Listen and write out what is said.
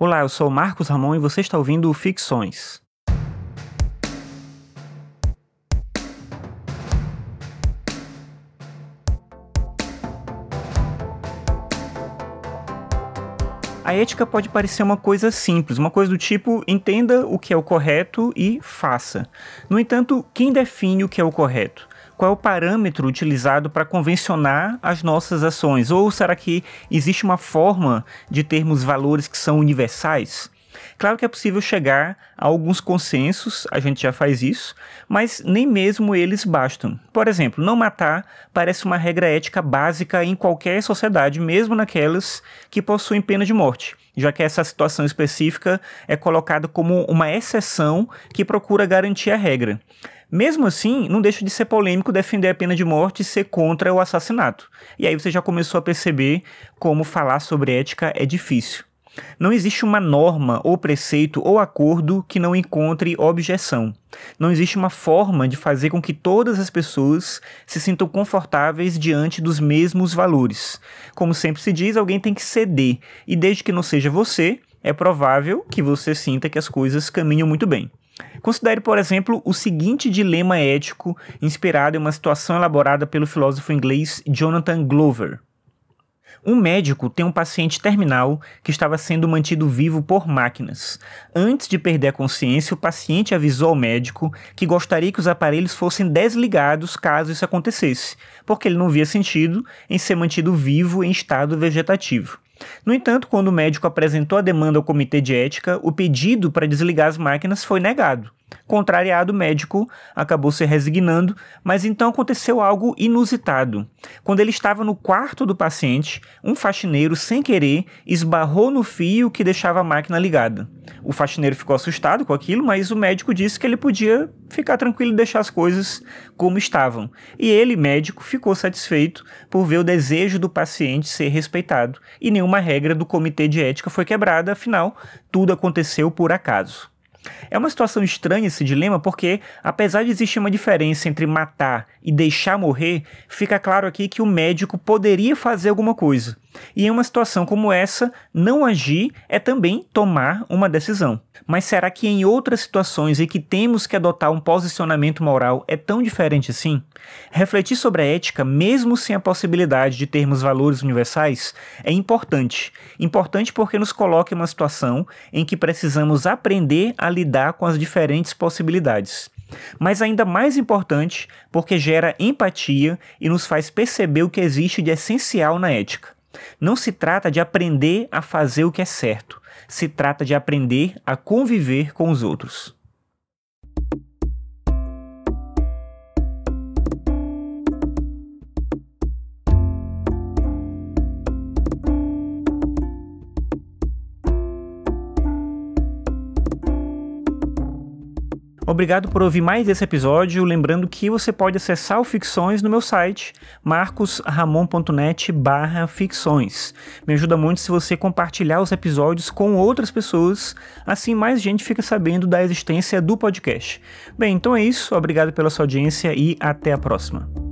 Olá, eu sou Marcos Ramon e você está ouvindo Ficções. A ética pode parecer uma coisa simples, uma coisa do tipo entenda o que é o correto e faça. No entanto, quem define o que é o correto? Qual é o parâmetro utilizado para convencionar as nossas ações? Ou será que existe uma forma de termos valores que são universais? Claro que é possível chegar a alguns consensos, a gente já faz isso, mas nem mesmo eles bastam. Por exemplo, não matar parece uma regra ética básica em qualquer sociedade, mesmo naquelas que possuem pena de morte, já que essa situação específica é colocada como uma exceção que procura garantir a regra. Mesmo assim, não deixa de ser polêmico defender a pena de morte e ser contra o assassinato. E aí você já começou a perceber como falar sobre ética é difícil. Não existe uma norma ou preceito ou acordo que não encontre objeção. Não existe uma forma de fazer com que todas as pessoas se sintam confortáveis diante dos mesmos valores. Como sempre se diz, alguém tem que ceder, e desde que não seja você, é provável que você sinta que as coisas caminham muito bem. Considere, por exemplo, o seguinte dilema ético inspirado em uma situação elaborada pelo filósofo inglês Jonathan Glover. Um médico tem um paciente terminal que estava sendo mantido vivo por máquinas. Antes de perder a consciência, o paciente avisou ao médico que gostaria que os aparelhos fossem desligados caso isso acontecesse, porque ele não via sentido em ser mantido vivo em estado vegetativo. No entanto, quando o médico apresentou a demanda ao comitê de ética, o pedido para desligar as máquinas foi negado. Contrariado, o médico acabou se resignando, mas então aconteceu algo inusitado. Quando ele estava no quarto do paciente, um faxineiro, sem querer, esbarrou no fio que deixava a máquina ligada. O faxineiro ficou assustado com aquilo, mas o médico disse que ele podia ficar tranquilo e deixar as coisas como estavam. E ele, médico, ficou satisfeito por ver o desejo do paciente ser respeitado. E nenhuma regra do comitê de ética foi quebrada, afinal, tudo aconteceu por acaso. É uma situação estranha esse dilema porque, apesar de existir uma diferença entre matar e deixar morrer, fica claro aqui que o médico poderia fazer alguma coisa. E em uma situação como essa, não agir é também tomar uma decisão. Mas será que em outras situações em que temos que adotar um posicionamento moral é tão diferente assim? Refletir sobre a ética, mesmo sem a possibilidade de termos valores universais, é importante. Importante porque nos coloca em uma situação em que precisamos aprender a lidar com as diferentes possibilidades. Mas ainda mais importante porque gera empatia e nos faz perceber o que existe de essencial na ética. Não se trata de aprender a fazer o que é certo, se trata de aprender a conviver com os outros. Obrigado por ouvir mais esse episódio. Lembrando que você pode acessar o Ficções no meu site, marcosramon.net ficções. Me ajuda muito se você compartilhar os episódios com outras pessoas, assim mais gente fica sabendo da existência do podcast. Bem, então é isso. Obrigado pela sua audiência e até a próxima.